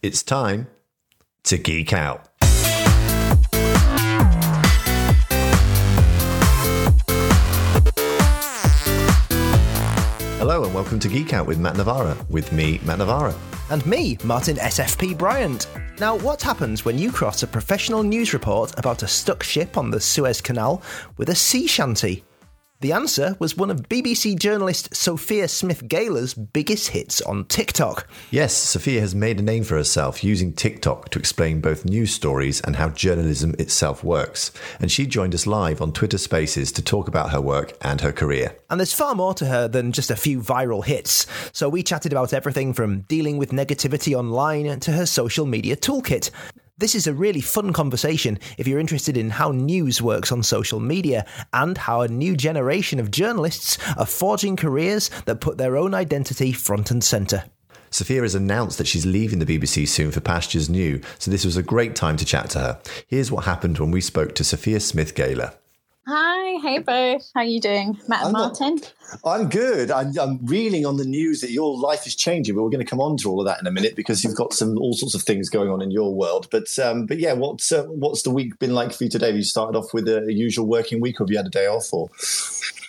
It's time to geek out. Hello and welcome to Geek Out with Matt Navarra, with me, Matt Navarra. And me, Martin SFP Bryant. Now, what happens when you cross a professional news report about a stuck ship on the Suez Canal with a sea shanty? The answer was one of BBC journalist Sophia Smith Galer's biggest hits on TikTok. Yes, Sophia has made a name for herself using TikTok to explain both news stories and how journalism itself works. And she joined us live on Twitter Spaces to talk about her work and her career. And there's far more to her than just a few viral hits. So we chatted about everything from dealing with negativity online to her social media toolkit. This is a really fun conversation if you're interested in how news works on social media and how a new generation of journalists are forging careers that put their own identity front and centre. Sophia has announced that she's leaving the BBC soon for Pastures New, so this was a great time to chat to her. Here's what happened when we spoke to Sophia Smith Galer. Hi, hey both. How are you doing, Matt and I'm Martin? Not, I'm good. I'm, I'm, reeling on the news that your life is changing, but we're going to come on to all of that in a minute because you've got some all sorts of things going on in your world. But um, but yeah, what's uh, what's the week been like for you today? Have you started off with a, a usual working week, or have you had a day off? Or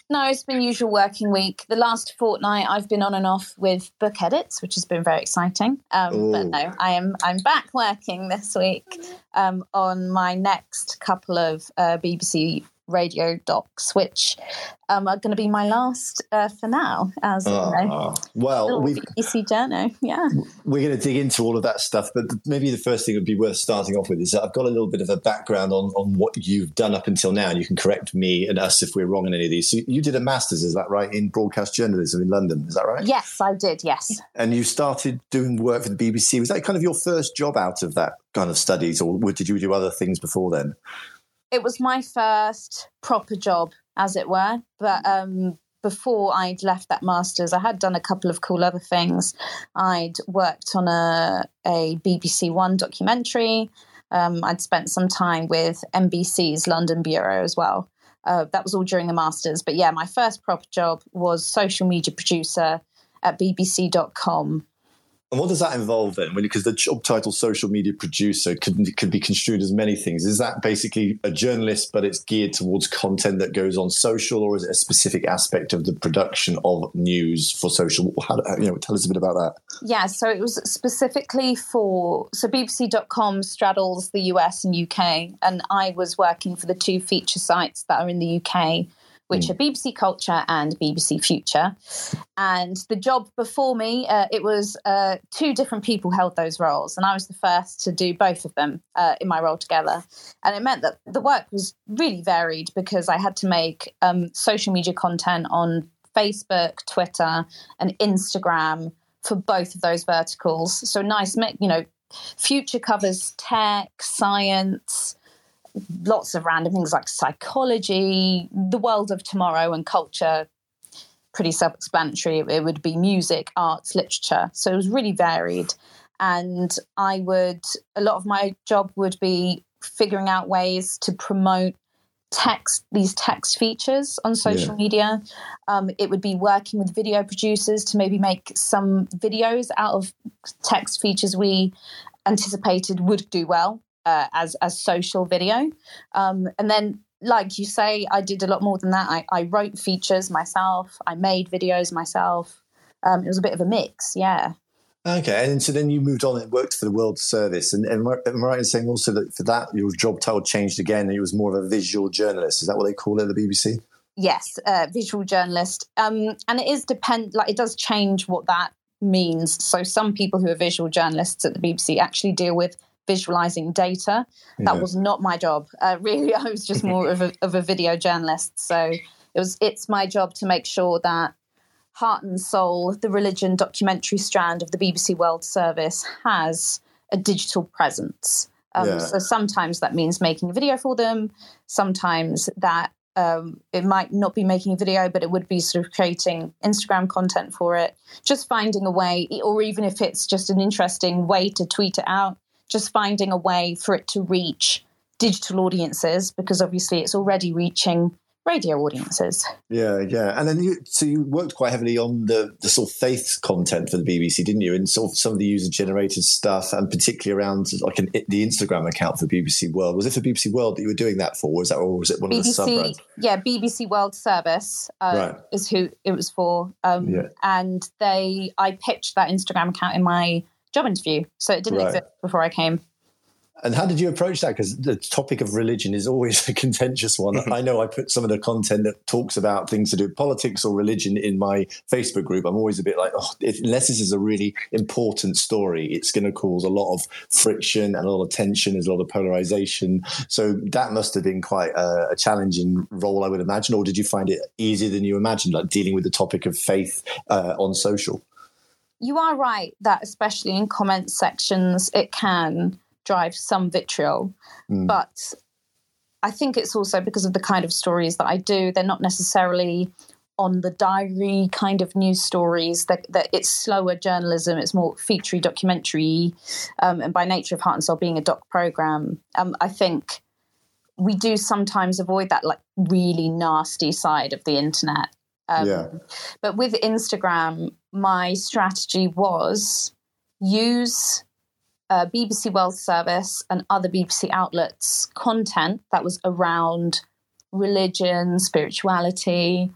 no, it's been usual working week. The last fortnight, I've been on and off with book edits, which has been very exciting. Um, but no, I am I'm back working this week um, on my next couple of uh, BBC radio docs, which um, are going to be my last uh, for now. As uh, you know, Ah, well, we BBC journal, yeah. We're going to dig into all of that stuff, but maybe the first thing would be worth starting off with is that I've got a little bit of a background on on what you've done up until now, and you can correct me and us if we're wrong in any of these. So you did a master's, is that right, in broadcast journalism in London? Is that right? Yes, I did. Yes. And you started doing work for the BBC. Was that kind of your first job out of that kind of studies, or did you do other things before then? It was my first proper job, as it were. But um, before I'd left that masters, I had done a couple of cool other things. I'd worked on a a BBC One documentary. Um, I'd spent some time with NBC's London bureau as well. Uh, that was all during the masters. But yeah, my first proper job was social media producer at BBC.com. And what does that involve then? Because the job title social media producer could, could be construed as many things. Is that basically a journalist, but it's geared towards content that goes on social, or is it a specific aspect of the production of news for social? How, you know, tell us a bit about that. Yeah, so it was specifically for so BBC.com straddles the US and UK, and I was working for the two feature sites that are in the UK which mm. are BBC Culture and BBC Future. And the job before me, uh, it was uh, two different people held those roles, and I was the first to do both of them uh, in my role together. And it meant that the work was really varied because I had to make um, social media content on Facebook, Twitter, and Instagram for both of those verticals. So nice, you know. Future covers tech, science, lots of random things like psychology, the world of tomorrow, and culture. Pretty self explanatory. It would be music, arts, literature. So it was really varied. And I would, a lot of my job would be figuring out ways to promote text these text features on social yeah. media um, it would be working with video producers to maybe make some videos out of text features we anticipated would do well uh, as as social video. Um, and then, like you say, I did a lot more than that. I, I wrote features myself. I made videos myself. Um, it was a bit of a mix, yeah. Okay, and so then you moved on and worked for the World Service, and, and am I right in saying also that for that your job title changed again, and it was more of a visual journalist? Is that what they call it at the BBC? Yes, uh, visual journalist, um, and it is depend like it does change what that means. So some people who are visual journalists at the BBC actually deal with visualizing data. That yeah. was not my job. Uh, really, I was just more of a, of a video journalist. So it was it's my job to make sure that Heart and Soul, the religion documentary strand of the BBC World Service, has a digital presence. Um, yeah. So sometimes that means making a video for them. Sometimes that um, it might not be making a video, but it would be sort of creating Instagram content for it. Just finding a way, or even if it's just an interesting way to tweet it out, just finding a way for it to reach digital audiences because obviously it's already reaching radio audiences. Yeah, yeah, and then you so you worked quite heavily on the the sort of faith content for the BBC, didn't you? And sort of some of the user generated stuff, and particularly around like an, the Instagram account for BBC World. Was it for BBC World that you were doing that for? Was that or was it one BBC, of the sub? Yeah, BBC World Service uh, right. is who it was for. Um, yeah. and they I pitched that Instagram account in my job interview, so it didn't right. exist before I came. And how did you approach that? Because the topic of religion is always a contentious one. I know I put some of the content that talks about things to do with politics or religion in my Facebook group. I'm always a bit like, oh, if, unless this is a really important story, it's going to cause a lot of friction and a lot of tension. There's a lot of polarization. So that must have been quite a, a challenging role, I would imagine. Or did you find it easier than you imagined, like dealing with the topic of faith uh, on social? You are right that, especially in comment sections, it can drive some vitriol. Mm. But I think it's also because of the kind of stories that I do. They're not necessarily on the diary kind of news stories. That, that it's slower journalism. It's more featurey, documentary, um, and by nature of Heart and Soul being a doc program, um, I think we do sometimes avoid that like really nasty side of the internet. Um, yeah. But with Instagram, my strategy was use uh, BBC World Service and other BBC outlets content that was around religion, spirituality,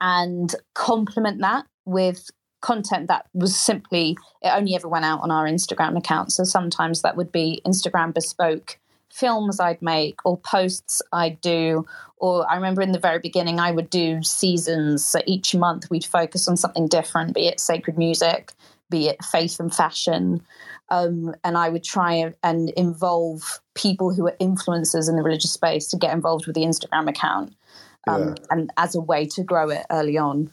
and complement that with content that was simply, it only ever went out on our Instagram account. So sometimes that would be Instagram bespoke films I'd make or posts I'd do. Or I remember in the very beginning, I would do seasons. So each month we'd focus on something different, be it sacred music, be it faith and fashion. Um, and I would try and involve people who are influencers in the religious space to get involved with the Instagram account, um, yeah. and as a way to grow it early on.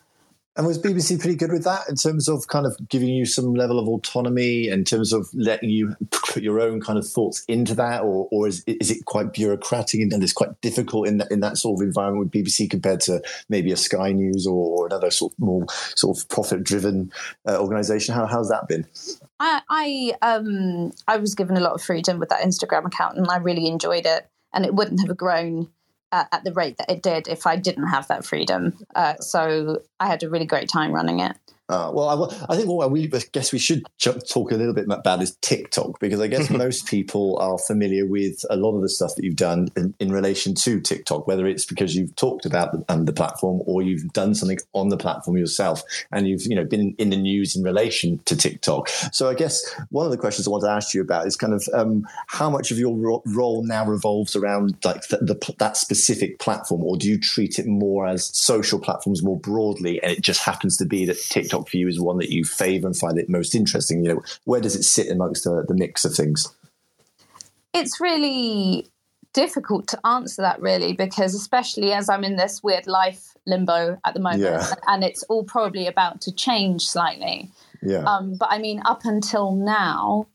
And was BBC pretty good with that in terms of kind of giving you some level of autonomy, in terms of letting you put your own kind of thoughts into that, or, or is, is it quite bureaucratic and it's quite difficult in that, in that sort of environment with BBC compared to maybe a Sky News or, or another sort of more sort of profit driven uh, organisation? How, how's that been? I I, um, I was given a lot of freedom with that Instagram account, and I really enjoyed it. And it wouldn't have grown uh, at the rate that it did if I didn't have that freedom. Uh, so I had a really great time running it. Uh, well, I, I, think what we I guess we should talk a little bit about is TikTok because I guess most people are familiar with a lot of the stuff that you've done in, in relation to TikTok, whether it's because you've talked about the, um, the, platform or you've done something on the platform yourself, and you've you know been in the news in relation to TikTok. So I guess one of the questions I want to ask you about is kind of um, how much of your ro- role now revolves around like the, the, that specific platform, or do you treat it more as social platforms more broadly, and it just happens to be that TikTok For you is one that you favor and find it most interesting? You know, where does it sit amongst the, the mix of things? It's really difficult to answer that really because especially as I'm in this weird life limbo at the moment yeah. and it's all probably about to change slightly. Yeah. Um, but I mean, up until now,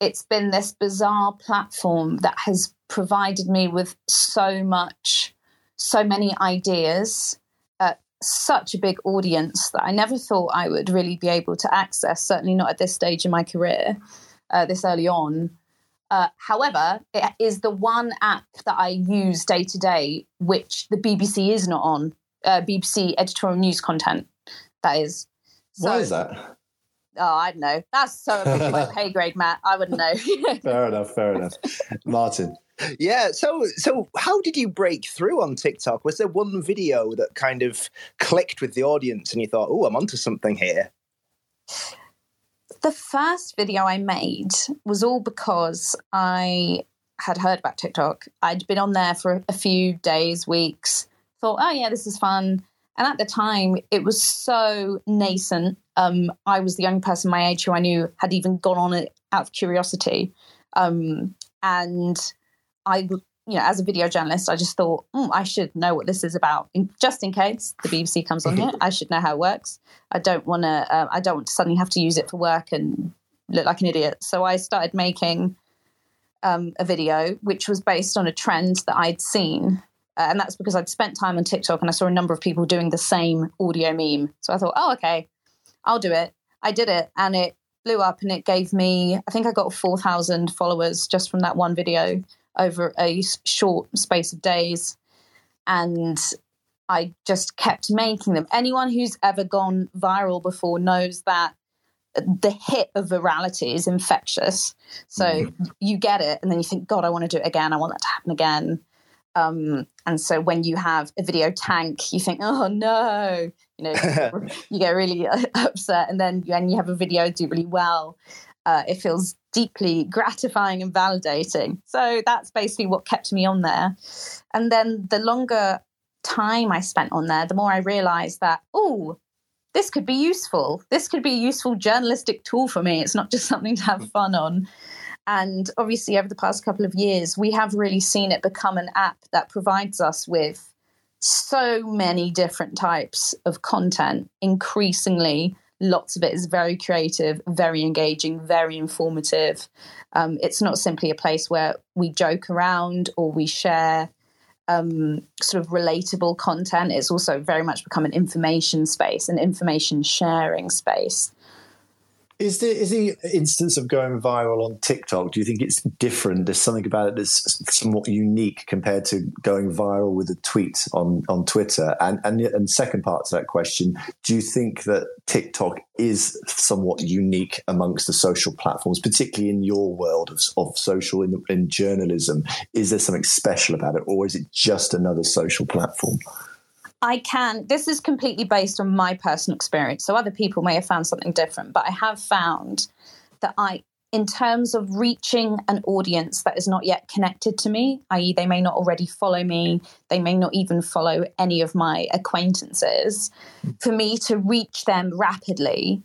it's been this bizarre platform that has provided me with so much, so many ideas, such a big audience that I never thought I would really be able to access, certainly not at this stage in my career, uh, this early on. Uh, however, it is the one app that I use day to day, which the BBC is not on. Uh, BBC editorial news content, that is. So, Why is that? Oh, I don't know. That's so my pay grade, Matt. I wouldn't know. fair enough. Fair enough. Martin. Yeah. So, so how did you break through on TikTok? Was there one video that kind of clicked with the audience, and you thought, "Oh, I'm onto something here"? The first video I made was all because I had heard about TikTok. I'd been on there for a few days, weeks. Thought, "Oh yeah, this is fun." And at the time, it was so nascent. Um, I was the only person my age who I knew had even gone on it out of curiosity. Um, and I, you know, as a video journalist, I just thought mm, I should know what this is about, just in case the BBC comes on here. I should know how it works. I don't want to. Uh, I don't want to suddenly have to use it for work and look like an idiot. So I started making um, a video which was based on a trend that I'd seen uh, and that's because I'd spent time on TikTok and I saw a number of people doing the same audio meme. So I thought, oh, okay, I'll do it. I did it and it blew up and it gave me, I think I got 4,000 followers just from that one video over a short space of days. And I just kept making them. Anyone who's ever gone viral before knows that the hit of virality is infectious. So mm-hmm. you get it, and then you think, God, I want to do it again. I want that to happen again. Um, and so when you have a video tank, you think, oh no, you know, you get really upset. And then when you have a video do really well, uh, it feels deeply gratifying and validating. So that's basically what kept me on there. And then the longer time I spent on there, the more I realized that, oh, this could be useful. This could be a useful journalistic tool for me. It's not just something to have fun on. And obviously, over the past couple of years, we have really seen it become an app that provides us with so many different types of content. Increasingly, lots of it is very creative, very engaging, very informative. Um, it's not simply a place where we joke around or we share um, sort of relatable content. It's also very much become an information space, an information sharing space. Is the is the instance of going viral on TikTok? Do you think it's different? There's something about it that's somewhat unique compared to going viral with a tweet on on Twitter. And and and second part to that question, do you think that TikTok is somewhat unique amongst the social platforms, particularly in your world of, of social in, in journalism? Is there something special about it, or is it just another social platform? I can. This is completely based on my personal experience. So other people may have found something different, but I have found that I, in terms of reaching an audience that is not yet connected to me, i.e., they may not already follow me, they may not even follow any of my acquaintances, for me to reach them rapidly,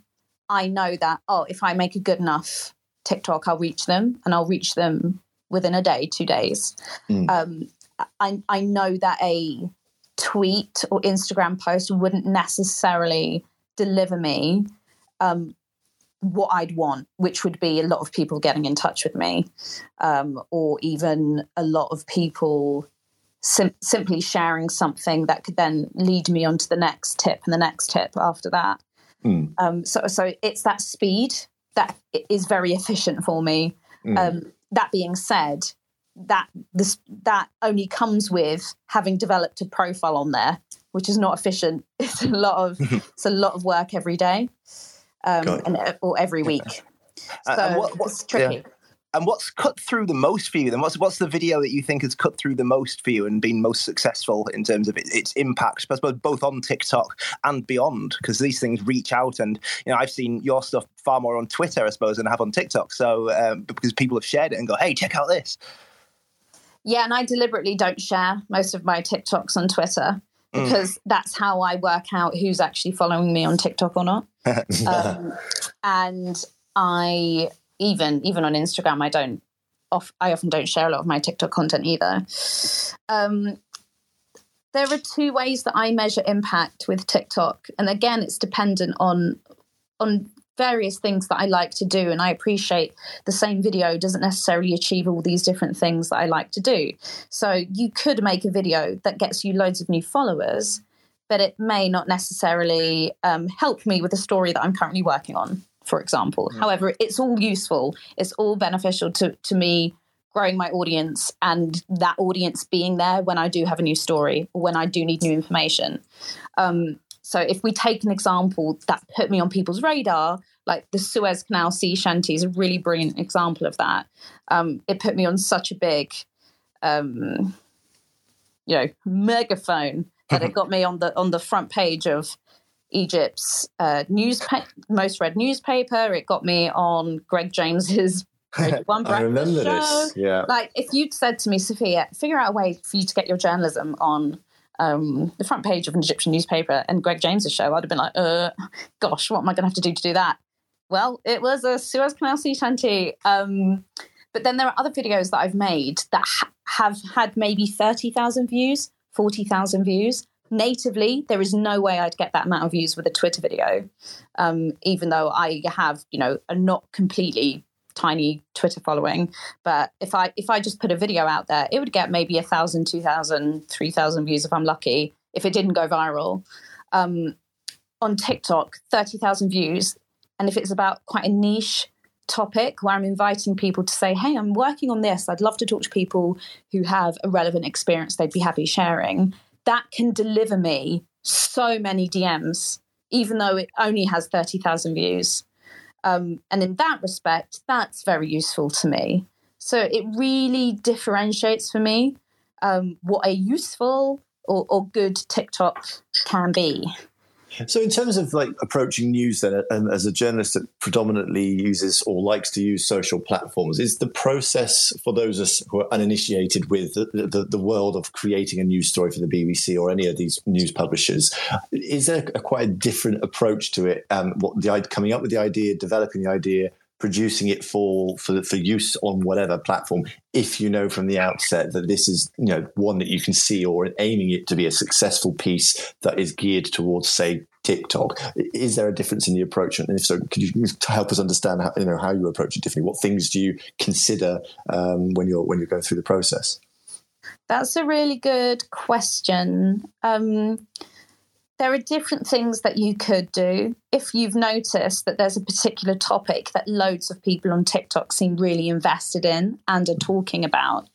I know that, oh, if I make a good enough TikTok, I'll reach them and I'll reach them within a day, two days. Mm. Um, I, I know that a tweet or Instagram post wouldn't necessarily deliver me um, what I'd want, which would be a lot of people getting in touch with me, um, or even a lot of people sim- simply sharing something that could then lead me on to the next tip and the next tip after that. Mm. Um, so, so it's that speed that is very efficient for me. Mm. that being said, that this that only comes with having developed a profile on there, which is not efficient. It's a lot of it's a lot of work every day, um, and or every week. So uh, what, it's tricky. Yeah. And what's cut through the most for you? Then what's what's the video that you think has cut through the most for you and been most successful in terms of its impact? I suppose both on TikTok and beyond, because these things reach out. And you know, I've seen your stuff far more on Twitter, I suppose, than I have on TikTok. So um, because people have shared it and go, "Hey, check out this." Yeah, and I deliberately don't share most of my TikToks on Twitter mm. because mm. that's how I work out who's actually following me on TikTok or not. um, and I even even on Instagram, I don't off I often don't share a lot of my TikTok content either. Um, there are two ways that I measure impact with TikTok, and again, it's dependent on on various things that I like to do. And I appreciate the same video doesn't necessarily achieve all these different things that I like to do. So you could make a video that gets you loads of new followers, but it may not necessarily um, help me with the story that I'm currently working on, for example. Mm-hmm. However, it's all useful, it's all beneficial to, to me. Growing my audience and that audience being there when I do have a new story or when I do need new information. Um, so if we take an example that put me on people's radar, like the Suez Canal sea shanty is a really brilliant example of that. Um, it put me on such a big, um, you know, megaphone that it got me on the on the front page of Egypt's uh, newspa- most read newspaper. It got me on Greg James's One I remember show. this. Yeah, like if you'd said to me, Sophia, figure out a way for you to get your journalism on um, the front page of an Egyptian newspaper and Greg James's show, I'd have been like, uh, gosh, what am I going to have to do to do that? Well, it was a Suez Canal sea shanty. Um, but then there are other videos that I've made that ha- have had maybe 30,000 views, 40,000 views. Natively, there is no way I'd get that amount of views with a Twitter video, um, even though I have, you know, a not completely tiny Twitter following. But if I if I just put a video out there, it would get maybe a thousand, two thousand, three thousand views if I'm lucky. If it didn't go viral, um, on TikTok, thirty thousand views, and if it's about quite a niche topic where I'm inviting people to say, "Hey, I'm working on this. I'd love to talk to people who have a relevant experience they'd be happy sharing." that can deliver me so many DMs, even though it only has 30,000 views. Um, and in that respect, that's very useful to me. So it really differentiates for me um, what a useful or, or good TikTok can be. So, in terms of like approaching news, then, and as a journalist that predominantly uses or likes to use social platforms, is the process for those who are uninitiated with the, the, the, world of creating a news story for the BBC or any of these news publishers, is there a quite a different approach to it? Um, what the coming up with the idea, developing the idea, producing it for, for for use on whatever platform if you know from the outset that this is you know one that you can see or aiming it to be a successful piece that is geared towards say TikTok. Is there a difference in the approach? And if so could you help us understand how you know how you approach it differently? What things do you consider um, when you're when you're going through the process? That's a really good question. Um, there are different things that you could do. If you've noticed that there's a particular topic that loads of people on TikTok seem really invested in and are talking about,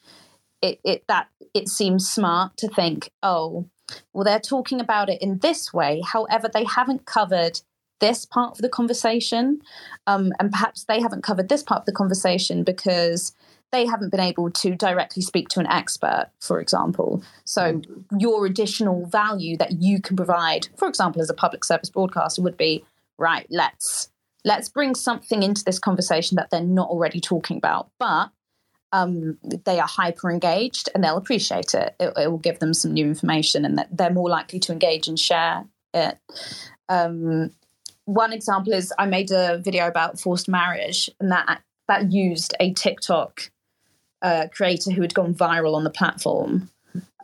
it, it that it seems smart to think, oh, well, they're talking about it in this way. However, they haven't covered this part of the conversation, um, and perhaps they haven't covered this part of the conversation because they haven't been able to directly speak to an expert, for example. So, mm. your additional value that you can provide, for example, as a public service broadcaster, would be right. Let's let's bring something into this conversation that they're not already talking about, but um, they are hyper engaged and they'll appreciate it. it. it. will give them some new information, and that they're more likely to engage and share it. Um, one example is I made a video about forced marriage, and that that used a TikTok uh, creator who had gone viral on the platform.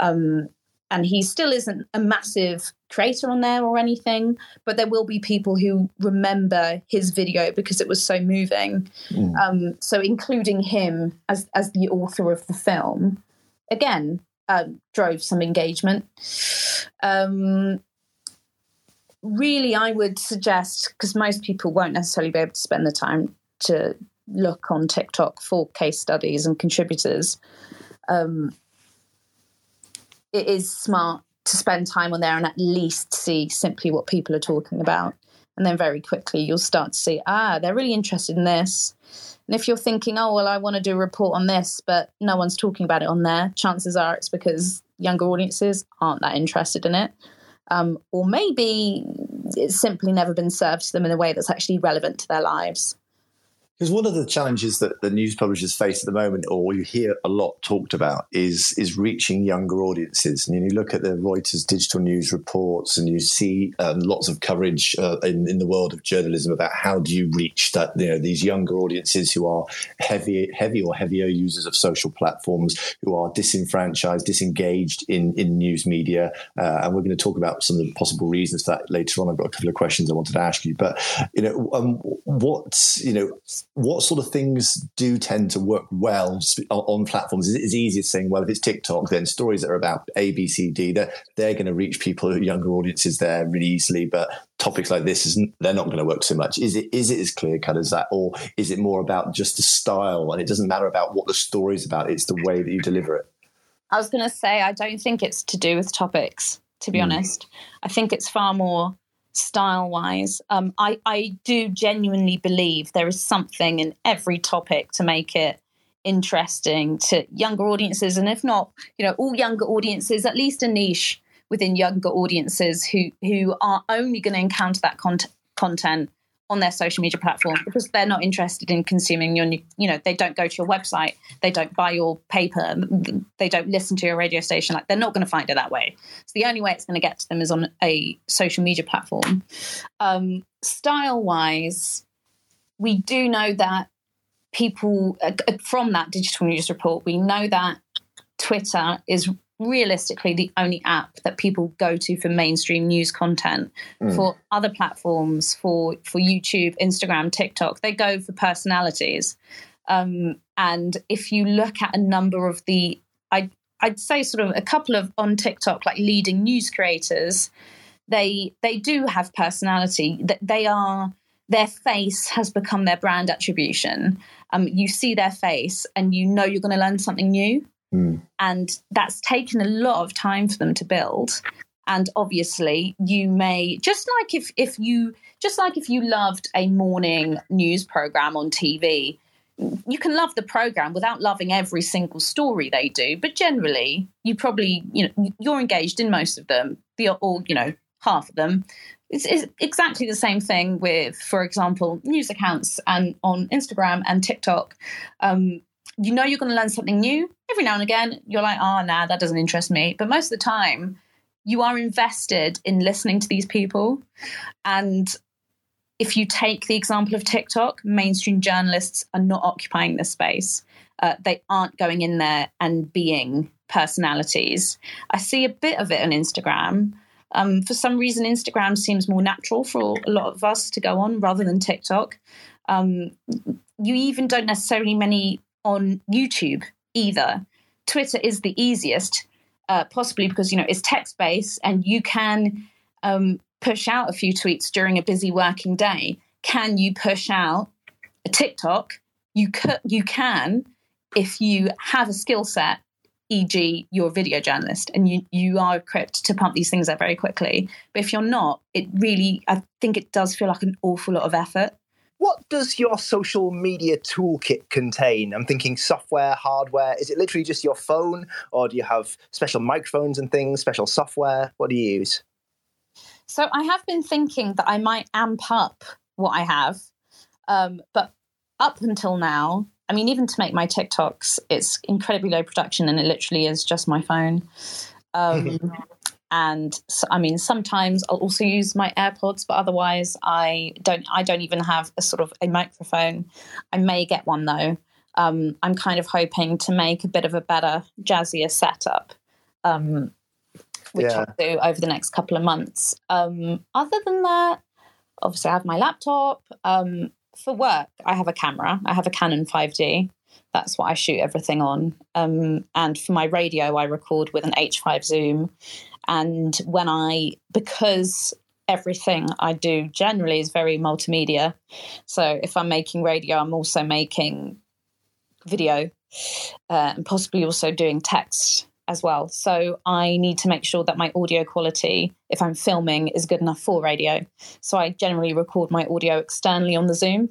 Um, and he still isn't a massive creator on there or anything, but there will be people who remember his video because it was so moving. Mm. Um, so, including him as as the author of the film, again, um, drove some engagement. Um, really, I would suggest because most people won't necessarily be able to spend the time to look on TikTok for case studies and contributors, um, it is smart to spend time on there and at least see simply what people are talking about. And then very quickly you'll start to see, ah, they're really interested in this. And if you're thinking, oh, well, I want to do a report on this, but no one's talking about it on there, chances are it's because younger audiences aren't that interested in it. Um, or maybe it's simply never been served to them in a way that's actually relevant to their lives. Because one of the challenges that the news publishers face at the moment, or you hear a lot talked about, is is reaching younger audiences. And you look at the Reuters digital news reports, and you see um, lots of coverage uh, in, in the world of journalism about how do you reach that you know these younger audiences who are heavy, heavy or heavier users of social platforms, who are disenfranchised, disengaged in in news media. Uh, and we're going to talk about some of the possible reasons for that later on. I've got a couple of questions I wanted to ask you, but you know, um, what you know what sort of things do tend to work well on platforms? It's easier saying, well, if it's TikTok, then stories that are about A, B, C, D, they're, they're going to reach people, younger audiences there really easily. But topics like this, isn't, they're not going to work so much. Is it, is it as clear cut as that? Or is it more about just the style and it doesn't matter about what the story is about? It's the way that you deliver it. I was going to say, I don't think it's to do with topics, to be mm. honest. I think it's far more style wise. Um, I, I do genuinely believe there is something in every topic to make it interesting to younger audiences. And if not, you know, all younger audiences, at least a niche within younger audiences who, who are only going to encounter that content content on their social media platform because they're not interested in consuming your you know they don't go to your website they don't buy your paper they don't listen to your radio station like they're not going to find it that way. So the only way it's going to get to them is on a social media platform. Um, style wise we do know that people uh, from that digital news report we know that twitter is realistically the only app that people go to for mainstream news content mm. for other platforms for for youtube instagram tiktok they go for personalities. Um, and if you look at a number of the i i'd say sort of a couple of on tiktok like leading news creators they they do have personality. That they are their face has become their brand attribution. Um, you see their face and you know you're going to learn something new Mm. And that's taken a lot of time for them to build. And obviously, you may just like if if you just like if you loved a morning news program on TV, you can love the program without loving every single story they do. But generally, you probably you know you're engaged in most of them, the or you know half of them. It's, it's exactly the same thing with, for example, news accounts and on Instagram and TikTok. Um, you know you're going to learn something new every now and again. You're like, oh, nah, that doesn't interest me. But most of the time, you are invested in listening to these people. And if you take the example of TikTok, mainstream journalists are not occupying this space. Uh, they aren't going in there and being personalities. I see a bit of it on Instagram. Um, for some reason, Instagram seems more natural for a lot of us to go on rather than TikTok. Um, you even don't necessarily many on YouTube either. Twitter is the easiest, uh, possibly because you know it's text based and you can um, push out a few tweets during a busy working day. Can you push out a TikTok? You could, you can if you have a skill set e.g., you're a video journalist and you, you are equipped to pump these things out very quickly. But if you're not, it really, I think it does feel like an awful lot of effort. What does your social media toolkit contain? I'm thinking software, hardware. Is it literally just your phone, or do you have special microphones and things, special software? What do you use? So I have been thinking that I might amp up what I have, um, but up until now, I mean, even to make my TikToks, it's incredibly low production, and it literally is just my phone. Um, and so, I mean, sometimes I'll also use my AirPods, but otherwise, I don't. I don't even have a sort of a microphone. I may get one though. Um, I'm kind of hoping to make a bit of a better, jazzier setup, um, which Yeah. I'll do over the next couple of months. Um, other than that, obviously, I have my laptop. Um, for work, I have a camera. I have a Canon 5D. That's what I shoot everything on. Um, and for my radio, I record with an H5 Zoom. And when I, because everything I do generally is very multimedia. So if I'm making radio, I'm also making video uh, and possibly also doing text as well. So I need to make sure that my audio quality, if I'm filming, is good enough for radio. So I generally record my audio externally on the Zoom.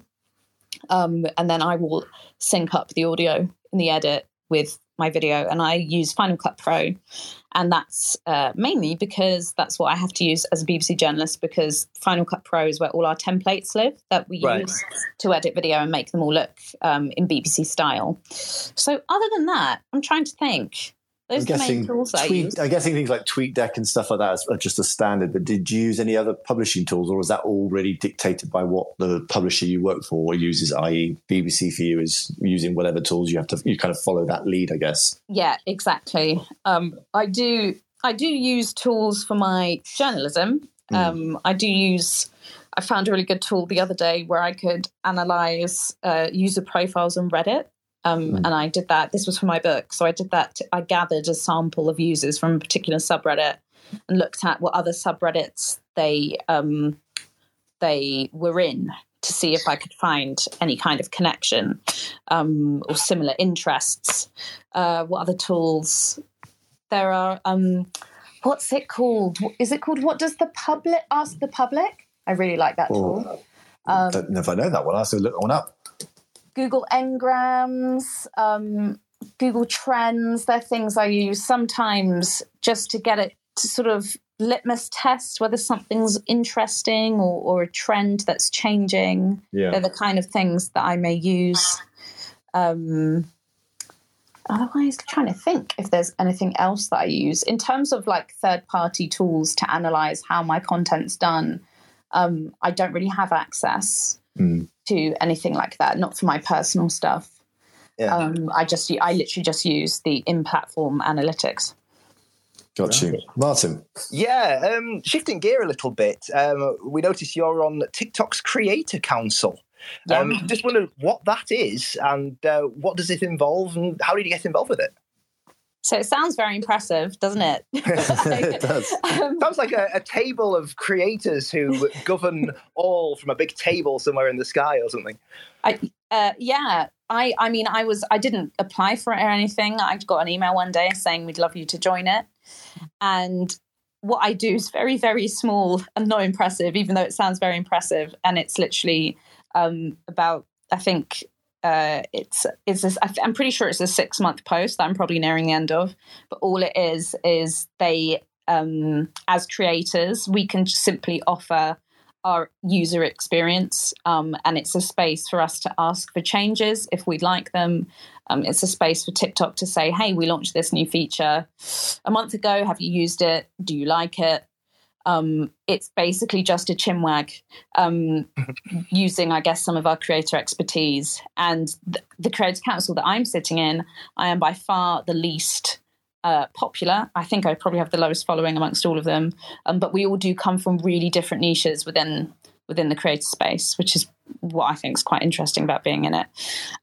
Um, and then I will sync up the audio in the edit with my video. And I use Final Cut Pro. And that's uh, mainly because that's what I have to use as a BBC journalist because Final Cut Pro is where all our templates live that we Right. use to edit video and make them all look um, in BBC style. So other than that, I'm trying to think. Those I'm guessing, tools I use. I'm guessing things like TweetDeck and stuff like that are just a standard. But did you use any other publishing tools, or is that already dictated by what the publisher you work for uses? I.e., BBC for you is using whatever tools you have to. You kind of follow that lead, I guess. Yeah, exactly. Um, I do. I do use tools for my journalism. Um, I do use. I found a really good tool the other day where I could analyze uh, user profiles on Reddit. Um, And I did that. This was for my book, so I did that. I gathered a sample of users from a particular subreddit and looked at what other subreddits they um, they were in to see if I could find any kind of connection um, or similar interests. Uh, what other tools? There are. Um, what's it called? Is it called? What does the public ask the public? I really like that tool. Um, Don't know if I know that one. I'll have to look that one up. Google Ngrams, um, Google Trends. They're things I use sometimes just to get it to sort of litmus test whether something's interesting or, or a trend that's changing. Yeah. They're the kind of things that I may use. Um, otherwise, trying to think if there's anything else that I use in terms of like third party tools to analyze how my content's done. Um, I don't really have access Mm. to anything like that, not for my personal stuff. Yeah. Um, I just, I literally just use the in-platform analytics. Got you, Martin. Yeah, um, shifting gear a little bit, um, we notice you're on TikTok's Creator Council. Yeah. Um, just wondered what that is and uh, what does it involve and how did you get involved with it? So it sounds very impressive, doesn't it? it does. Um, Sounds like a, a table of creators who govern all from a big table somewhere in the sky or something. I, uh, yeah. I, I mean, I was, I didn't apply for it or anything. I got an email one day saying we'd love you to join it, and what I do is very, very small and not impressive, even though it sounds very impressive. And it's literally um, about, I think uh, it's this, I'm pretty sure it's a six month post that I'm probably nearing the end of. But all it is is they, um, as creators, we can simply offer our user experience, um, and it's a space for us to ask for changes if we'd like them. Um, it's a space for TikTok to say, "Hey, we launched this new feature a month ago. Have you used it? Do you like it?" Um, it's basically just a chinwag um, using, I guess, some of our creator expertise. And th- the Creator Council that I'm sitting in, I am by far the least uh, popular. I think I probably have the lowest following amongst all of them. Um, but we all do come from really different niches within within the creator space, which is what I think is quite interesting about being in it.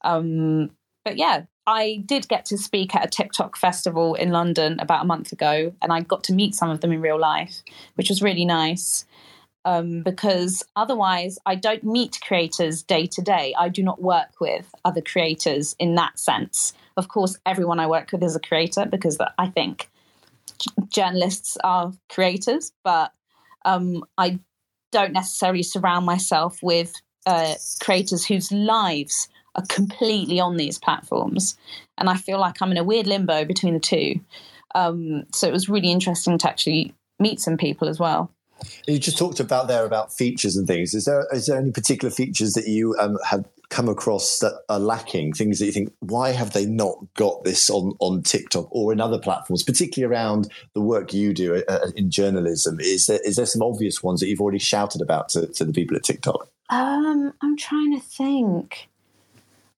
Um, but yeah, I did get to speak at a TikTok festival in London about a month ago, and I got to meet some of them in real life, which was really nice. Um, because otherwise, I don't meet creators day to day. I do not work with other creators in that sense. Of course, everyone I work with is a creator because I think journalists are creators, but um, I don't necessarily surround myself with uh, creators whose lives are completely on these platforms. And I feel like I'm in a weird limbo between the two. Um, so it was really interesting to actually meet some people as well. You just talked about there about features and things. Is there is there any particular features that you um, have come across that are lacking? Things that you think why have they not got this on on TikTok or in other platforms, particularly around the work you do uh, uh, in journalism? Is there is there some obvious ones that you've already shouted about to, to the people at TikTok? Um, I'm trying to think.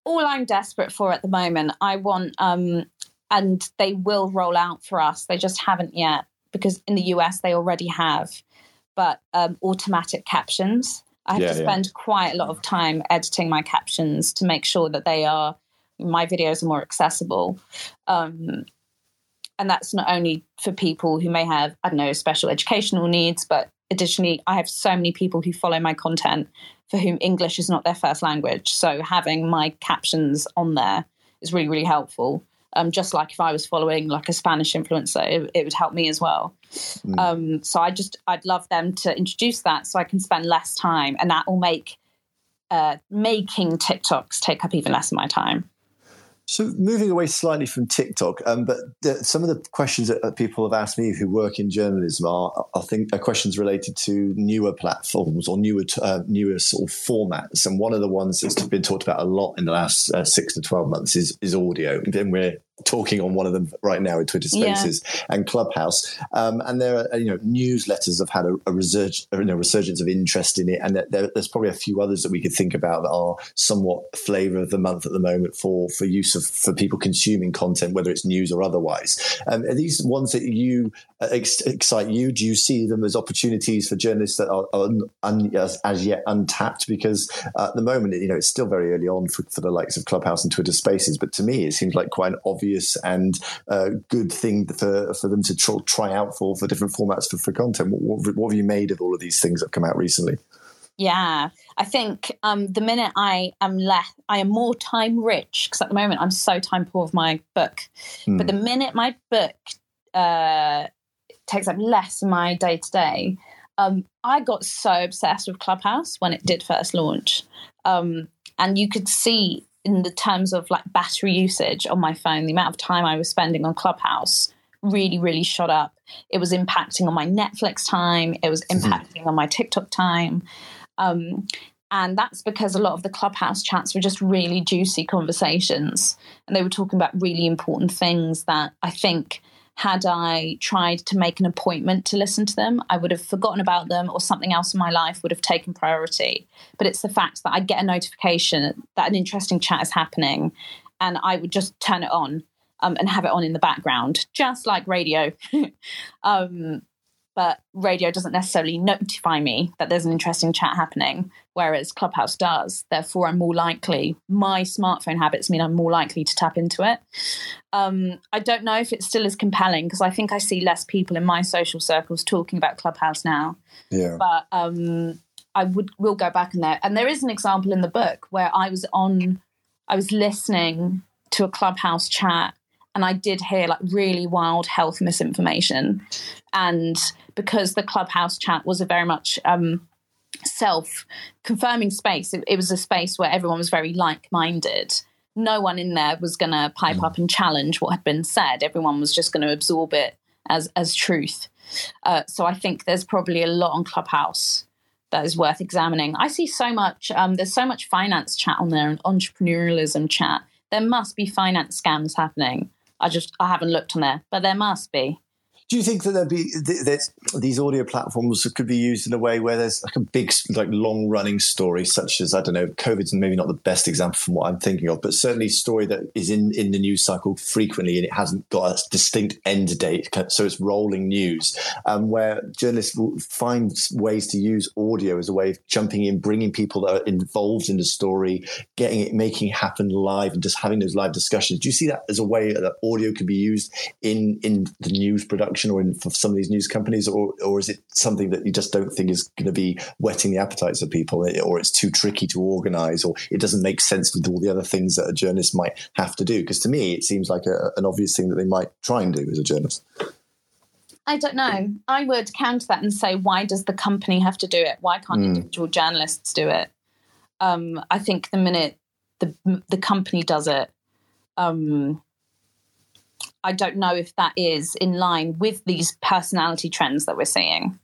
All I'm desperate for at the moment, I want, um, and they will roll out for us. They just haven't yet because in the US they already have but um, automatic captions. I have yeah, to spend yeah. quite a lot of time editing my captions to make sure that they are my videos are more accessible. Um, and that's not only for people who may have I don't know special educational needs, but additionally, I have so many people who follow my content for whom English is not their first language. So having my captions on there is really really helpful um, just like if I was following like a Spanish influencer, it, it would help me as well. Mm. Um, so I just I'd love them to introduce that so I can spend less time, and that will make uh, making TikToks take up even less of my time. So moving away slightly from TikTok, um, but the, some of the questions that people have asked me who work in journalism are, I think, are questions related to newer platforms or newer, uh, newer sort of formats. And one of the ones that's been talked about a lot in the last uh, six to twelve months is is audio. And then we're talking on one of them right now in Twitter Spaces yeah. and Clubhouse. Um, and there are you know newsletters have had a, a, resurg- you know, resurgence of interest in it, and there, there's probably a few others that we could think about that are somewhat flavour of the month at the moment for for use of for people consuming content, whether it's news or otherwise. Um, are these ones that you uh, ex- excite you? Do you see them as opportunities for journalists that are, are un, as, as, yet untapped? Because at the moment, you know, it's still very early on for, for the likes of Clubhouse and Twitter Spaces, but to me, it seems like quite an obvious obvious and uh, good thing for, for them to tr- try out for for different formats for, for content. What, what, what have you made of all of these things that have come out recently? Yeah, I think um, the minute I am left, I am more time rich because at the moment I'm so time poor with my book. Mm. But the minute my book uh, takes up less of my day to day, I got so obsessed with Clubhouse when it did first launch. Um, and you could see in the terms of like battery usage on my phone, the amount of time I was spending on Clubhouse really, really shot up. It was impacting on my Netflix time, it was mm-hmm. impacting mm-hmm. on my TikTok time. Um, and that's because a lot of the Clubhouse chats were just really juicy conversations. And they were talking about really important things that I think had I tried to make an appointment to listen to them, I would have forgotten about them or something else in my life would have taken priority. But it's the fact that I get a notification that an interesting chat is happening and I would just turn it on um, and have it on in the background, just like radio. um, but radio doesn't necessarily notify me that there's an interesting chat happening, whereas Clubhouse does. Therefore, I'm more likely, my smartphone habits mean I'm more likely to tap into it. Um, I don't know if it still is compelling because I think I see less people in my social circles talking about Clubhouse now. Yeah. But um, I would will go back in there. And there is an example in the book where I was on I was listening to a clubhouse chat and I did hear like really wild health misinformation. And because the clubhouse chat was a very much um, self confirming space, it, it, was a space where everyone was very like minded. No one in there was going to pipe up and challenge what had been said. Everyone was just going to absorb it as as truth. Uh, so I think there's probably a lot on Clubhouse that is worth examining. I see so much. Um, there's so much finance chat on there and entrepreneurialism chat. There must be finance scams happening. I just I haven't looked on there, but there must be. Do you think that there'd be that these audio platforms could be used in a way where there's like a big, like long running story, such as I don't know, COVID's maybe not the best example from what I'm thinking of, but certainly a story that is in in the news cycle frequently and it hasn't got a distinct end date, so it's rolling news, um, where journalists will find ways to use audio as a way of jumping in, bringing people that are involved in the story, getting it, making it happen live, and just having those live discussions. Do you see that as a way that audio could be used in in the news production? Production or in for some of these news companies, or or is it something that you just don't think is going to be whetting the appetites of people, or it's too tricky to organise, or it doesn't make sense with all the other things that a journalist might have to do? Because to me, it seems like a, an obvious thing that they might try and do as a journalist. I don't know. I would counter that and say, why does the company have to do it? Why can't mm. individual journalists do it? Um, I think the minute the the company does it, um, I don't know if that is in line with these personality trends that we're seeing.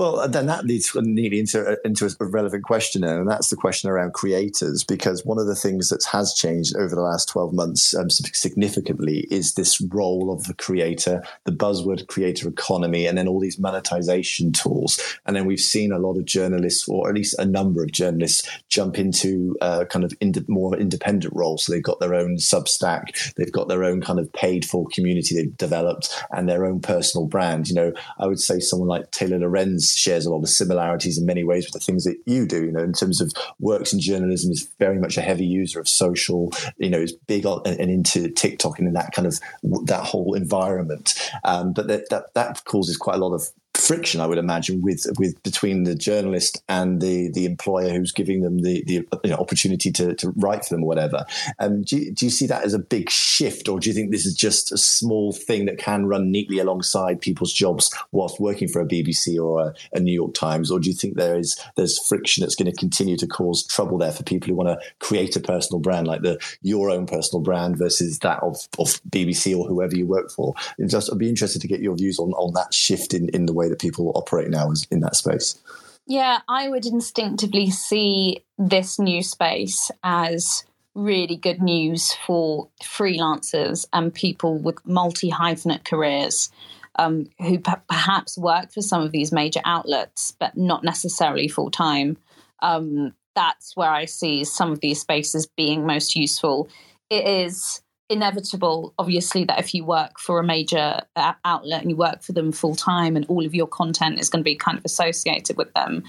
Well, then that leads neatly into into a relevant question, and that's the question around creators. Because one of the things that has changed over the last twelve months um, significantly is this role of the creator, the buzzword creator economy, and then all these monetization tools. And then we've seen a lot of journalists, or at least a number of journalists, jump into uh, kind of ind- more independent roles. So they've got their own Substack, they've got their own kind of paid for community they've developed, and their own personal brand. You know, I would say someone like Taylor Lorenz shares a lot of similarities in many ways with the things that you do. You know, in terms of works in journalism, is very much a heavy user of social. You know, is big on and, and into TikTok and in that kind of that whole environment. Um, but that, that that causes quite a lot of friction, I would imagine, with with between the journalist and the the employer who's giving them the the you know, opportunity to, to write for them or whatever. Um, do, you, do you see that as a big shift, or do you think this is just a small thing that can run neatly alongside people's jobs whilst working for a BBC or a, a New York Times, or do you think there is there's friction that's going to continue to cause trouble there for people who want to create a personal brand, like the your own personal brand versus that of, of BBC or whoever you work for? just, I'd be interested to get your views on, on that shift in, in the way that people operate now is in that space? Yeah, I would instinctively see this new space as really good news for freelancers and people with multi hyphenate careers um, who p- perhaps work for some of these major outlets, but not necessarily full time. Um, that's where I see some of these spaces being most useful. It is inevitable, obviously, that if you work for a major uh, outlet and you work for them full time and all of your content is going to be kind of associated with them,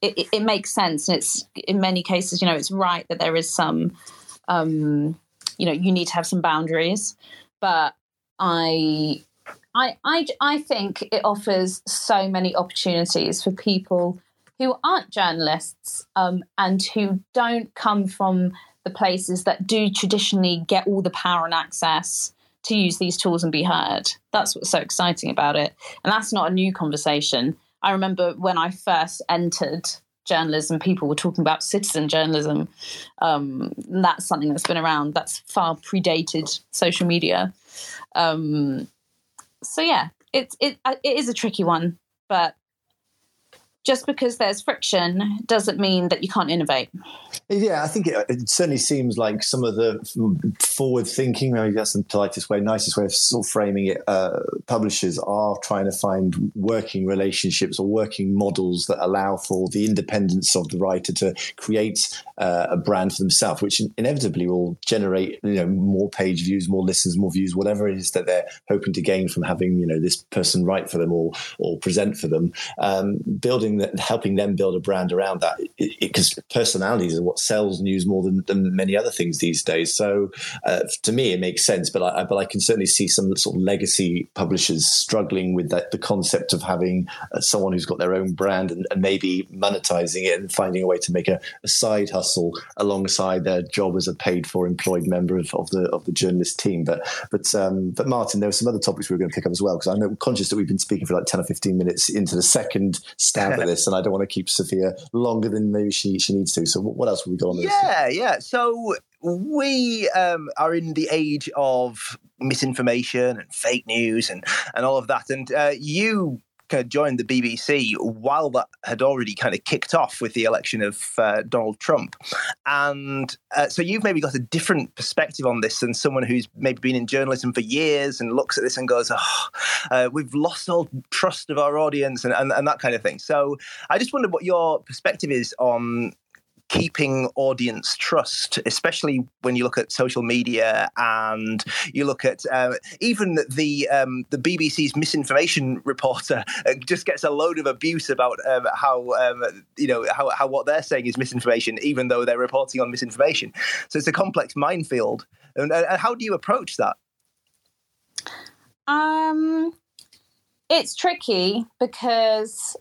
it, it, it, makes sense. And it's in many cases, you know, it's right that there is some, um, you know, you need to have some boundaries. But I, I, I, I think it offers so many opportunities for people who aren't journalists um, and who don't come from the places that do traditionally get all the power and access to use these tools and be heard. That's what's so exciting about it. And that's not a new conversation. I remember when I first entered journalism, people were talking about citizen journalism. Um, that's something that's been around, that's far predated social media. Um, so, yeah, it, it, it is a tricky one, but just because there's friction doesn't mean that you can't innovate. Yeah, I think it, it certainly seems like some of the forward thinking, maybe that's the politest way, nicest way of sort of framing it, uh, publishers are trying to find working relationships or working models that allow for the independence of the writer to create uh, a brand for themselves, which inevitably will generate you know more page views, more listens, more views, whatever it is that they're hoping to gain from having you know this person write for them or or present for them. Um, building building that, helping them build a brand around that, because personalities are what sells news more than, than many other things these days. So uh, to me, it makes sense. But I, but I can certainly see some sort of legacy publishers struggling with that, the concept of having uh, someone who's got their own brand and, and, maybe monetizing it and finding a way to make a, a, side hustle alongside their job as a paid for employed member of, of the of the journalist team. But but um, but Martin, there were some other topics we were going to pick up as well because I know conscious that we've been speaking for like ten or fifteen minutes into the second stab this, and I don't want to keep Sophia longer than maybe she she needs to. So what else have we got on this? Yeah, yeah. So we um, are in the age of misinformation and fake news and and all of that, and uh, you of joined the BBC while that had already kind of kicked off with the election of uh, Donald Trump. And uh, so you've maybe got a different perspective on this than someone who's maybe been in journalism for years and looks at this and goes, oh, uh, we've lost all trust of our audience and, and, and that kind of thing. So I just wondered what your perspective is on keeping audience trust, especially when you look at social media and you look at uh, even the um, the BBC's misinformation reporter uh, just gets a load of abuse about um, how um, you know how, how what they're saying is misinformation, even though they're reporting on misinformation. So it's a complex minefield. And, and how do you approach that? Um, it's tricky because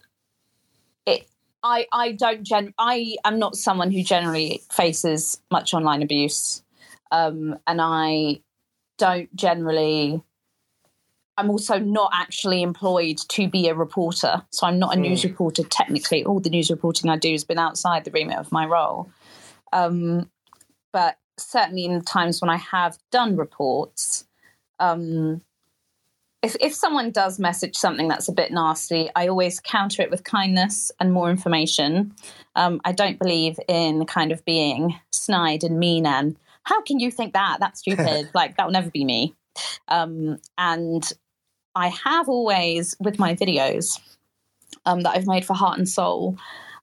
I I don't gen I am not someone who generally faces much online abuse, um, and I don't generally. I'm also not actually employed to be a reporter, so I'm not a mm. news reporter technically. All the news reporting I do has been outside the remit of my role, um, but certainly in times when I have done reports, um, if if someone does message something that's a bit nasty, I always counter it with kindness and more information. Um, I don't believe in kind of being snide and mean and how can you think that? That's stupid. like that will never be me. Um, and I have always with my videos um, that I've made for Heart and Soul.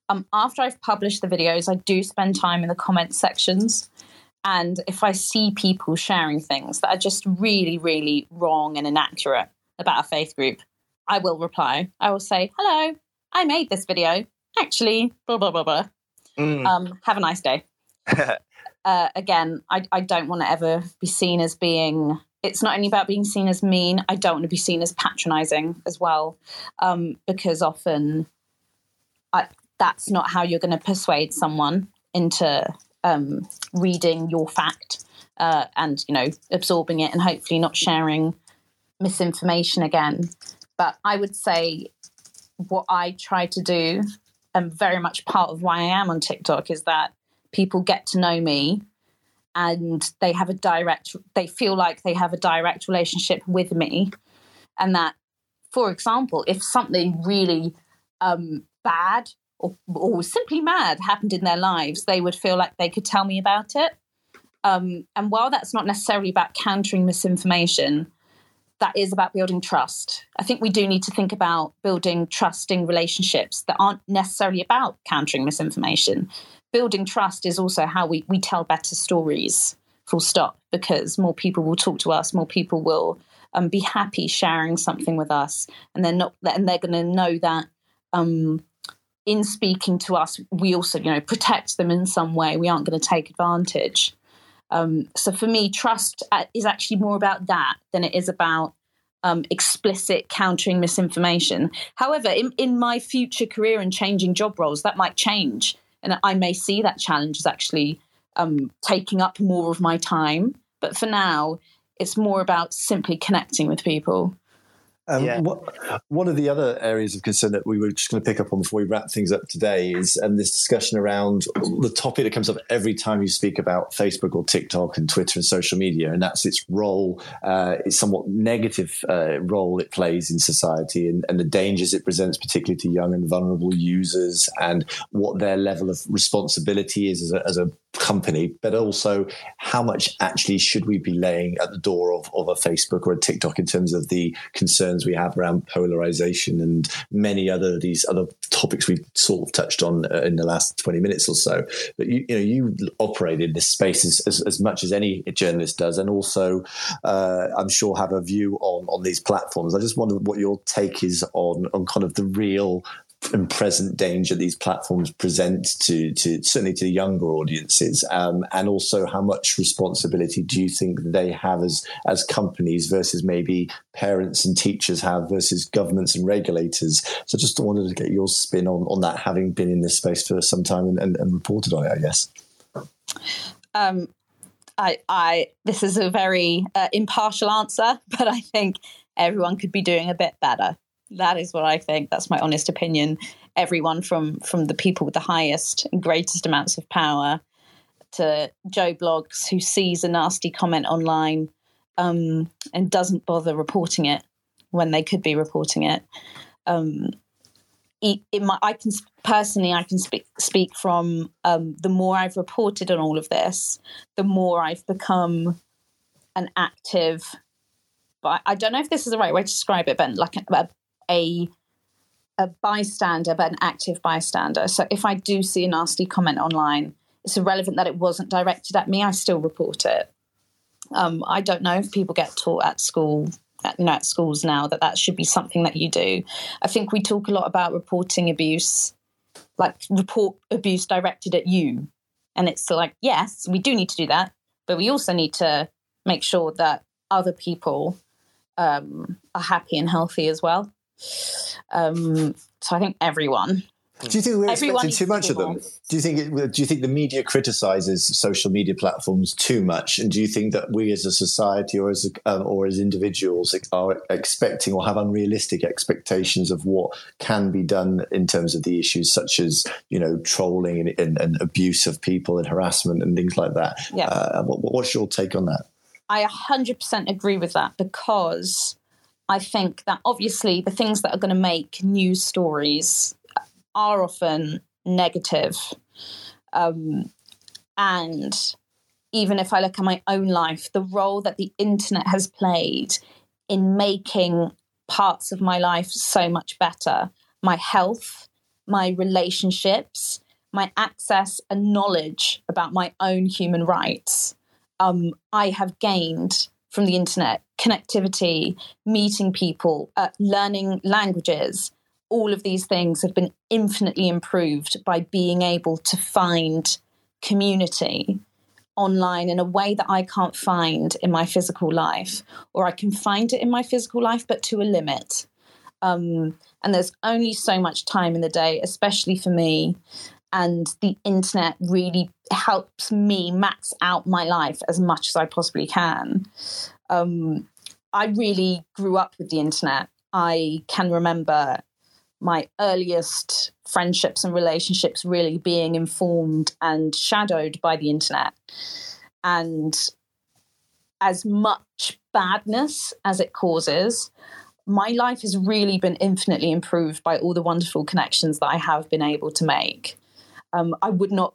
Um, after I've published the videos, I do spend time in the comment sections and if I see people sharing things that are just really, really wrong and inaccurate about a faith group, I will reply. I will say, hello, I made this video. Actually, blah, blah, blah, blah. Mm. Um, have a nice day. uh, again, I, I don't want to ever be seen as being it's not only about being seen as mean. I don't want to be seen as patronizing as well, um, because often I, that's not how you're going to persuade someone into um, reading your fact uh, and you know absorbing it and hopefully not sharing misinformation again. But I would say what I try to do, and very much part of why I am on TikTok, is that people get to know me and they have a direct they feel like they have a direct relationship with me and that for example if something really um, bad or, or simply mad happened in their lives, they would feel like they could tell me about it. Um, and while that's not necessarily about countering misinformation, that is about building trust. I think we do need to think about building trusting relationships that aren't necessarily about countering misinformation. Building trust is also how we, we tell better stories, full stop, because more people will talk to us, more people will um, be happy sharing something with us, and they're not, and they're going to know that um, in speaking to us, we also, you know, protect them in some way. We aren't going to take advantage. Um, so for me, trust uh, is actually more about that than it is about um, explicit countering misinformation. However, in, in my future career and changing job roles, that might change. And I may see that challenge as actually um, taking up more of my time. But for now, it's more about simply connecting with people. Um, yeah. what, one of the other areas of concern that we were just going to pick up on before we wrap things up today is um, this discussion around the topic that comes up every time you speak about Facebook or TikTok and Twitter and social media, and that's its role, uh, its somewhat negative uh, role it plays in society and, and the dangers it presents, particularly to young and vulnerable users, and what their level of responsibility is as a, as a company, but also how much actually should we be laying at the door of, of a Facebook or a TikTok in terms of the concerns we have around polarization and many other these other topics we've sort of touched on uh, in the last 20 minutes or so. But you, you know, you operate in this space as, as, as, much as any journalist does, and also uh, I'm sure have a view on, on these platforms. I just wonder what your take is on, on kind of the real and present danger these platforms present to, to certainly to younger audiences, um, and also how much responsibility do you think they have as as companies versus maybe parents and teachers have versus governments and regulators? So just wanted to get your spin on on that, having been in this space for some time and, and, and reported on it, I guess. Um, I, I, this is a very uh, impartial answer, but I think everyone could be doing a bit better. That is what I think. That's my honest opinion. Everyone from from the people with the highest and greatest amounts of power to Joe Bloggs, who sees a nasty comment online um, and doesn't bother reporting it when they could be reporting it. Um, my, I can personally, I can speak speak from um, the more I've reported on all of this, the more I've become an active. But I don't know if this is the right way to describe it, but like a, a a bystander, but an active bystander. So if I do see a nasty comment online, it's irrelevant that it wasn't directed at me. I still report it. Um, I don't know if people get taught at school you know, at schools now that that should be something that you do. I think we talk a lot about reporting abuse, like report abuse directed at you. And it's like, yes, we do need to do that, but we also need to make sure that other people um, are happy and healthy as well. Um, so I think everyone do you think we're expecting too much of them? Do you think it, do you think the media criticizes social media platforms too much, and do you think that we as a society or as a, um, or as individuals are expecting or have unrealistic expectations of what can be done in terms of the issues such as you know trolling and, and, and abuse of people and harassment and things like that? Yeah. Uh, what, what's your take on that? I 100% agree with that because I think that obviously the things that are going to make news stories are often negative. Um, and even if I look at my own life, the role that the internet has played in making parts of my life so much better my health, my relationships, my access and knowledge about my own human rights. Um, I have gained from the internet connectivity, meeting people, uh, learning languages, all of these things have been infinitely improved by being able to find community online in a way that I can't find in my physical life, or I can find it in my physical life, but to a limit. Um, and there's only so much time in the day, especially for me. And the internet really helps me max out my life as much as I possibly can. Um, I really grew up with the internet. I can remember my earliest friendships and relationships really being informed and shadowed by the internet. And as much badness as it causes, my life has really been infinitely improved by all the wonderful connections that I have been able to make. Um, I would not,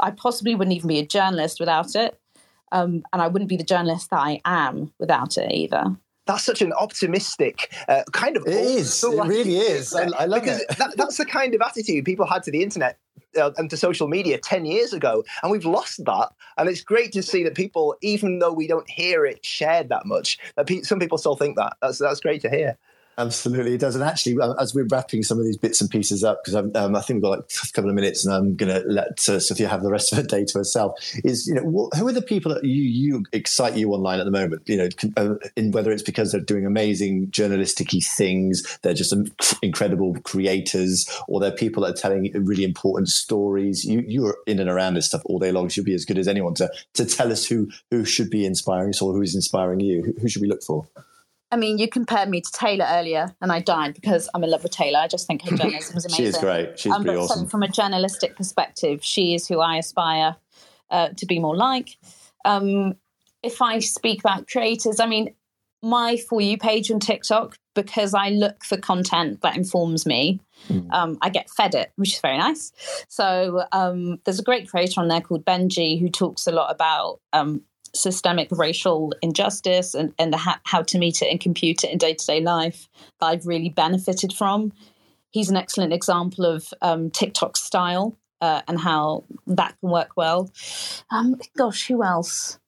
I possibly wouldn't even be a journalist without it. Um, and I wouldn't be the journalist that I am without it either that's such an optimistic uh, kind of. It is. It really is. I, I love because it. That, that's the kind of attitude people had to the internet uh, and to social media 10 years ago and we've lost that and it's great to see that people even though we don't hear it shared that much that pe- some people still think that that's that's great to hear Absolutely, it does. And actually, uh, as we're wrapping some of these bits and pieces up, because um, I think we've got like a couple of minutes, and I'm going to let uh, Sophia have the rest of her day to herself. Is you know what, who are the people that you you excite you online at the moment? You know, uh, in whether it's because they're doing amazing journalistic things, they're just incredible creators, or they're people that are telling really important stories. You you're in and around this stuff all day long. You'll be as good as anyone to to tell us who who should be inspiring us or who is inspiring you. Who, who should we look for? I mean, you compared me to Taylor earlier, and I died because I'm in love with Taylor. I just think her journalism is amazing. she is great. She's um, pretty awesome. From a journalistic perspective, she is who I aspire uh, to be more like. Um, if I speak about creators, I mean, my For You page on TikTok, because I look for content that informs me, mm. um, I get fed it, which is very nice. So um, there's a great creator on there called Benji who talks a lot about um, systemic racial injustice and, and the ha- how to meet it and compute it in day to day life that I've really benefited from. He's an excellent example of um, TikTok style uh, and how that can work well. Um, gosh, who else?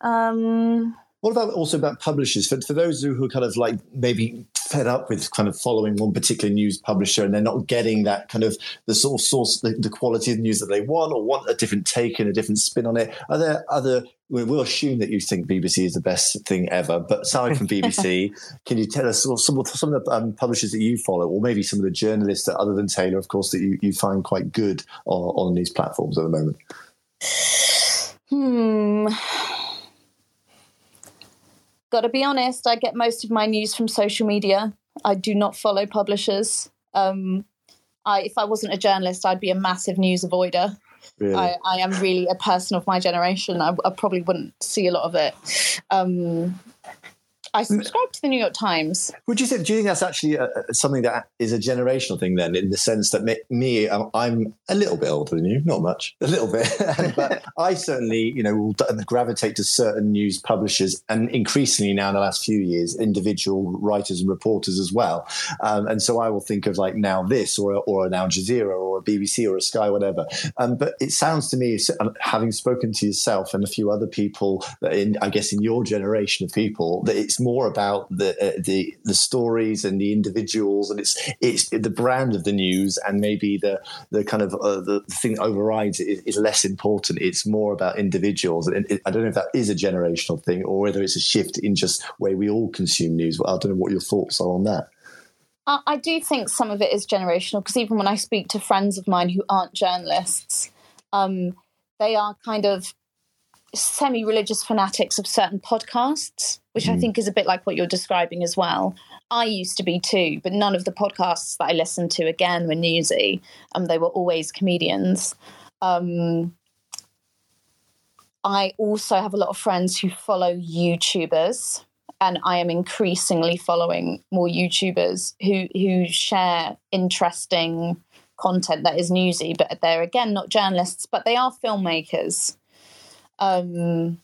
Um, What about also about publishers? For, for those who are kind of like maybe fed up with kind of following one particular news publisher and they're not getting that kind of the sort of source, the, the quality of news that they want or want a different take and a different spin on it. Are there other we'll assume that you think BBC is the best thing ever. But aside from BBC, can you tell us some, some of the um, publishers that you follow, or maybe some of the journalists that, other than Taylor, of course, that you, you find quite good on, on these platforms at the moment? Hmm. Got to be honest, I get most of my news from social media. I do not follow publishers. Um, I, if I wasn't a journalist, I'd be a massive news avoider. Really? I, I, am really a person of my generation. I, I probably wouldn't see a lot of it. Um, I subscribe to the New York Times. Would you say? Do you think that's actually a, something that is a generational thing then, in the sense that me, me I'm a little bit older than you, not much, a little bit, but I certainly, you know, will gravitate to certain news publishers, and increasingly now in the last few years, individual writers and reporters as well. Um, and so I will think of like NowThis, or or an Al Jazeera, or a BBC, or a Sky, whatever. Um, but it sounds to me, uh, having spoken to yourself and a few other people, in I guess in your generation of people, that it's more about the uh, the the stories and the individuals, and it's it's the brand of the news, and maybe the the kind of uh, the thing that overrides it is, is, less important. It's more about individuals, and it, I don't know if that is a generational thing or whether it's a shift in just way we all consume news. I don't know what your thoughts are on that. I do think some of it is generational because even when I speak to friends of mine who aren't journalists, um, they are kind of semi religious fanatics of certain podcasts, which mm. I think is a bit like what you're describing as well. I used to be too, but none of the podcasts that I listened to again were newsy. Um, they were always comedians. Um, I also have a lot of friends who follow YouTubers, and I am increasingly following more YouTubers who who share interesting content that is newsy, but they're again not journalists, but they are filmmakers. Um,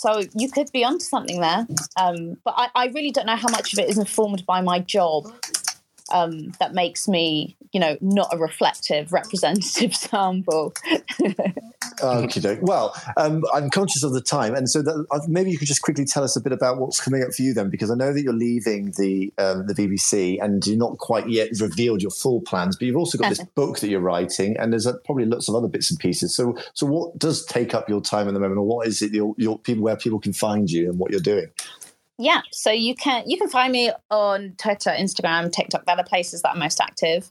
so you could be onto something there. Um, but I, I, really don't know how much of it is informed by my job um, that makes me, you know, not a reflective representative sample. okay, well, um, I'm conscious of the time, and so that, uh, maybe you could just quickly tell us a bit about what's coming up for you then, because I know that you're leaving the um, the BBC and you're not quite yet revealed your full plans, but you've also got this book that you're writing, and there's uh, probably lots of other bits and pieces. So, so what does take up your time at the moment, or what is it your, your people where people can find you and what you're doing? Yeah so you can you can find me on twitter instagram tiktok. They're the places that i'm most active.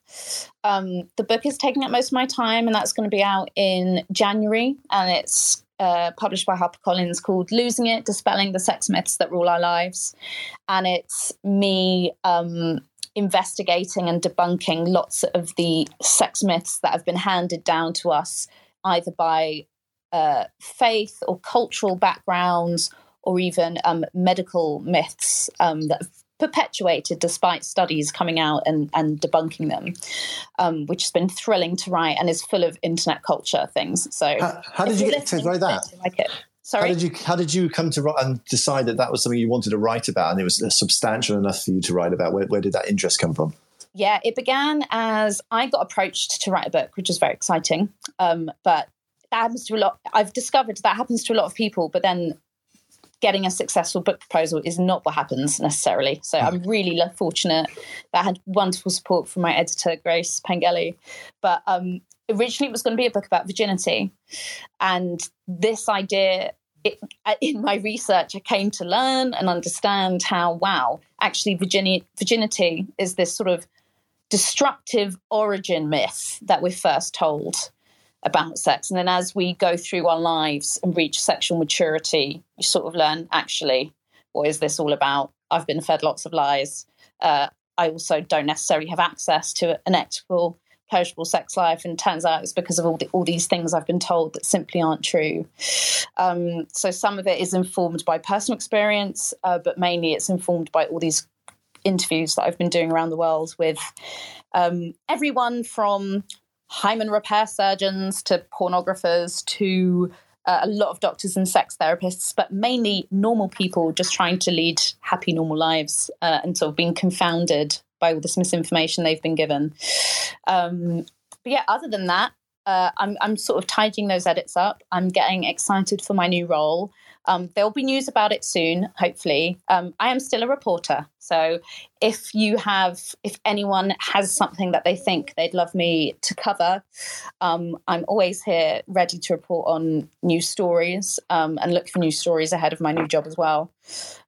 Um, the book is taking up most of my time and that's going to be out in january and it's uh, published by harpercollins called losing it dispelling the sex myths that rule our lives. And it's me um, investigating and debunking lots of the sex myths that have been handed down to us either by uh, faith or cultural backgrounds or even um, medical myths um, that have perpetuated despite studies coming out and, and debunking them, um, which has been thrilling to write and is full of internet culture things. So, how, how did you get to write that? Like it. Sorry? How did you how did you come to write and decide that that was something you wanted to write about and it was substantial enough for you to write about? Where, where did that interest come from? Yeah, it began as I got approached to write a book, which was very exciting. Um, but that happens to a lot. I've discovered that happens to a lot of people, but then getting a successful book proposal is not what happens necessarily. So I'm really fortunate that I had wonderful support from my editor, Grace Pengelly. But um, originally it was going to be a book about virginity. And this idea, it, uh, in my research, I came to learn and understand how, wow, actually virginity, virginity is this sort of destructive origin myth that we're first told about sex. And then as we go through our lives and reach sexual maturity, you sort of learn actually, what is this all about? I've been fed lots of lies. Uh, I also don't necessarily have access to an ethical, pleasurable sex life. And turns out it's because of all, the, all these things I've been told that simply aren't true. Um, so some of it is informed by personal experience, uh, but mainly it's informed by all these interviews that I've been doing around the world with um, everyone from hymen repair surgeons to pornographers to uh, a lot of doctors and sex therapists, but mainly normal people just trying to lead happy, normal lives uh, and sort of being confounded by all this misinformation they've been given. Um, but yeah, other than that, uh, I'm, I'm sort of tidying those edits up. I'm getting excited for my new role. Um, there'll be news about it soon, hopefully. Um, I am still a reporter. So if you have, if anyone has something that they think they'd love me to cover, um, I'm always here ready to report on new stories um, and look for new stories ahead of my new job as well.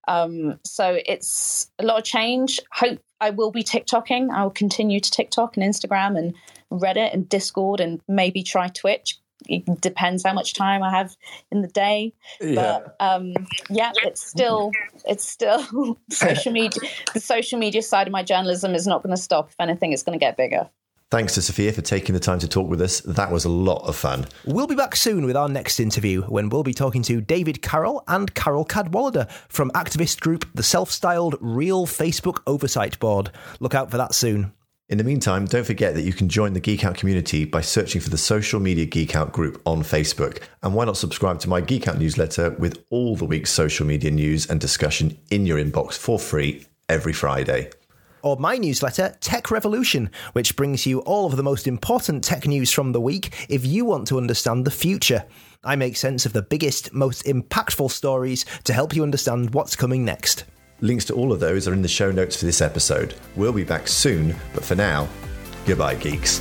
Um, so it's a lot of change. Hope I will be TikToking. I will continue to TikTok and Instagram and Reddit and Discord and maybe try Twitch it depends how much time I have in the day. Yeah. But um, yeah, it's still it's still social media. The social media side of my journalism is not going to stop. If anything, it's going to get bigger. Thanks to Sophia for taking the time to talk with us. That was a lot of fun. We'll be back soon with our next interview when we'll be talking to David Carroll and Carole Cadwalladr from activist group the self styled Real Facebook Oversight Board. Look out for that soon. In the meantime, don't forget that you can join the Geek Out community by searching for the Social Media Geek Out group on Facebook. And why not subscribe to my Geek Out newsletter with all the week's social media news and discussion in your inbox for free every Friday? Or my newsletter, Tech Revolution, which brings you all of the most important tech news from the week if you want to understand the future. I make sense of the biggest, most impactful stories to help you understand what's coming next. Links to all of those are in the show notes for this episode. We'll be back soon, but for now, goodbye, geeks.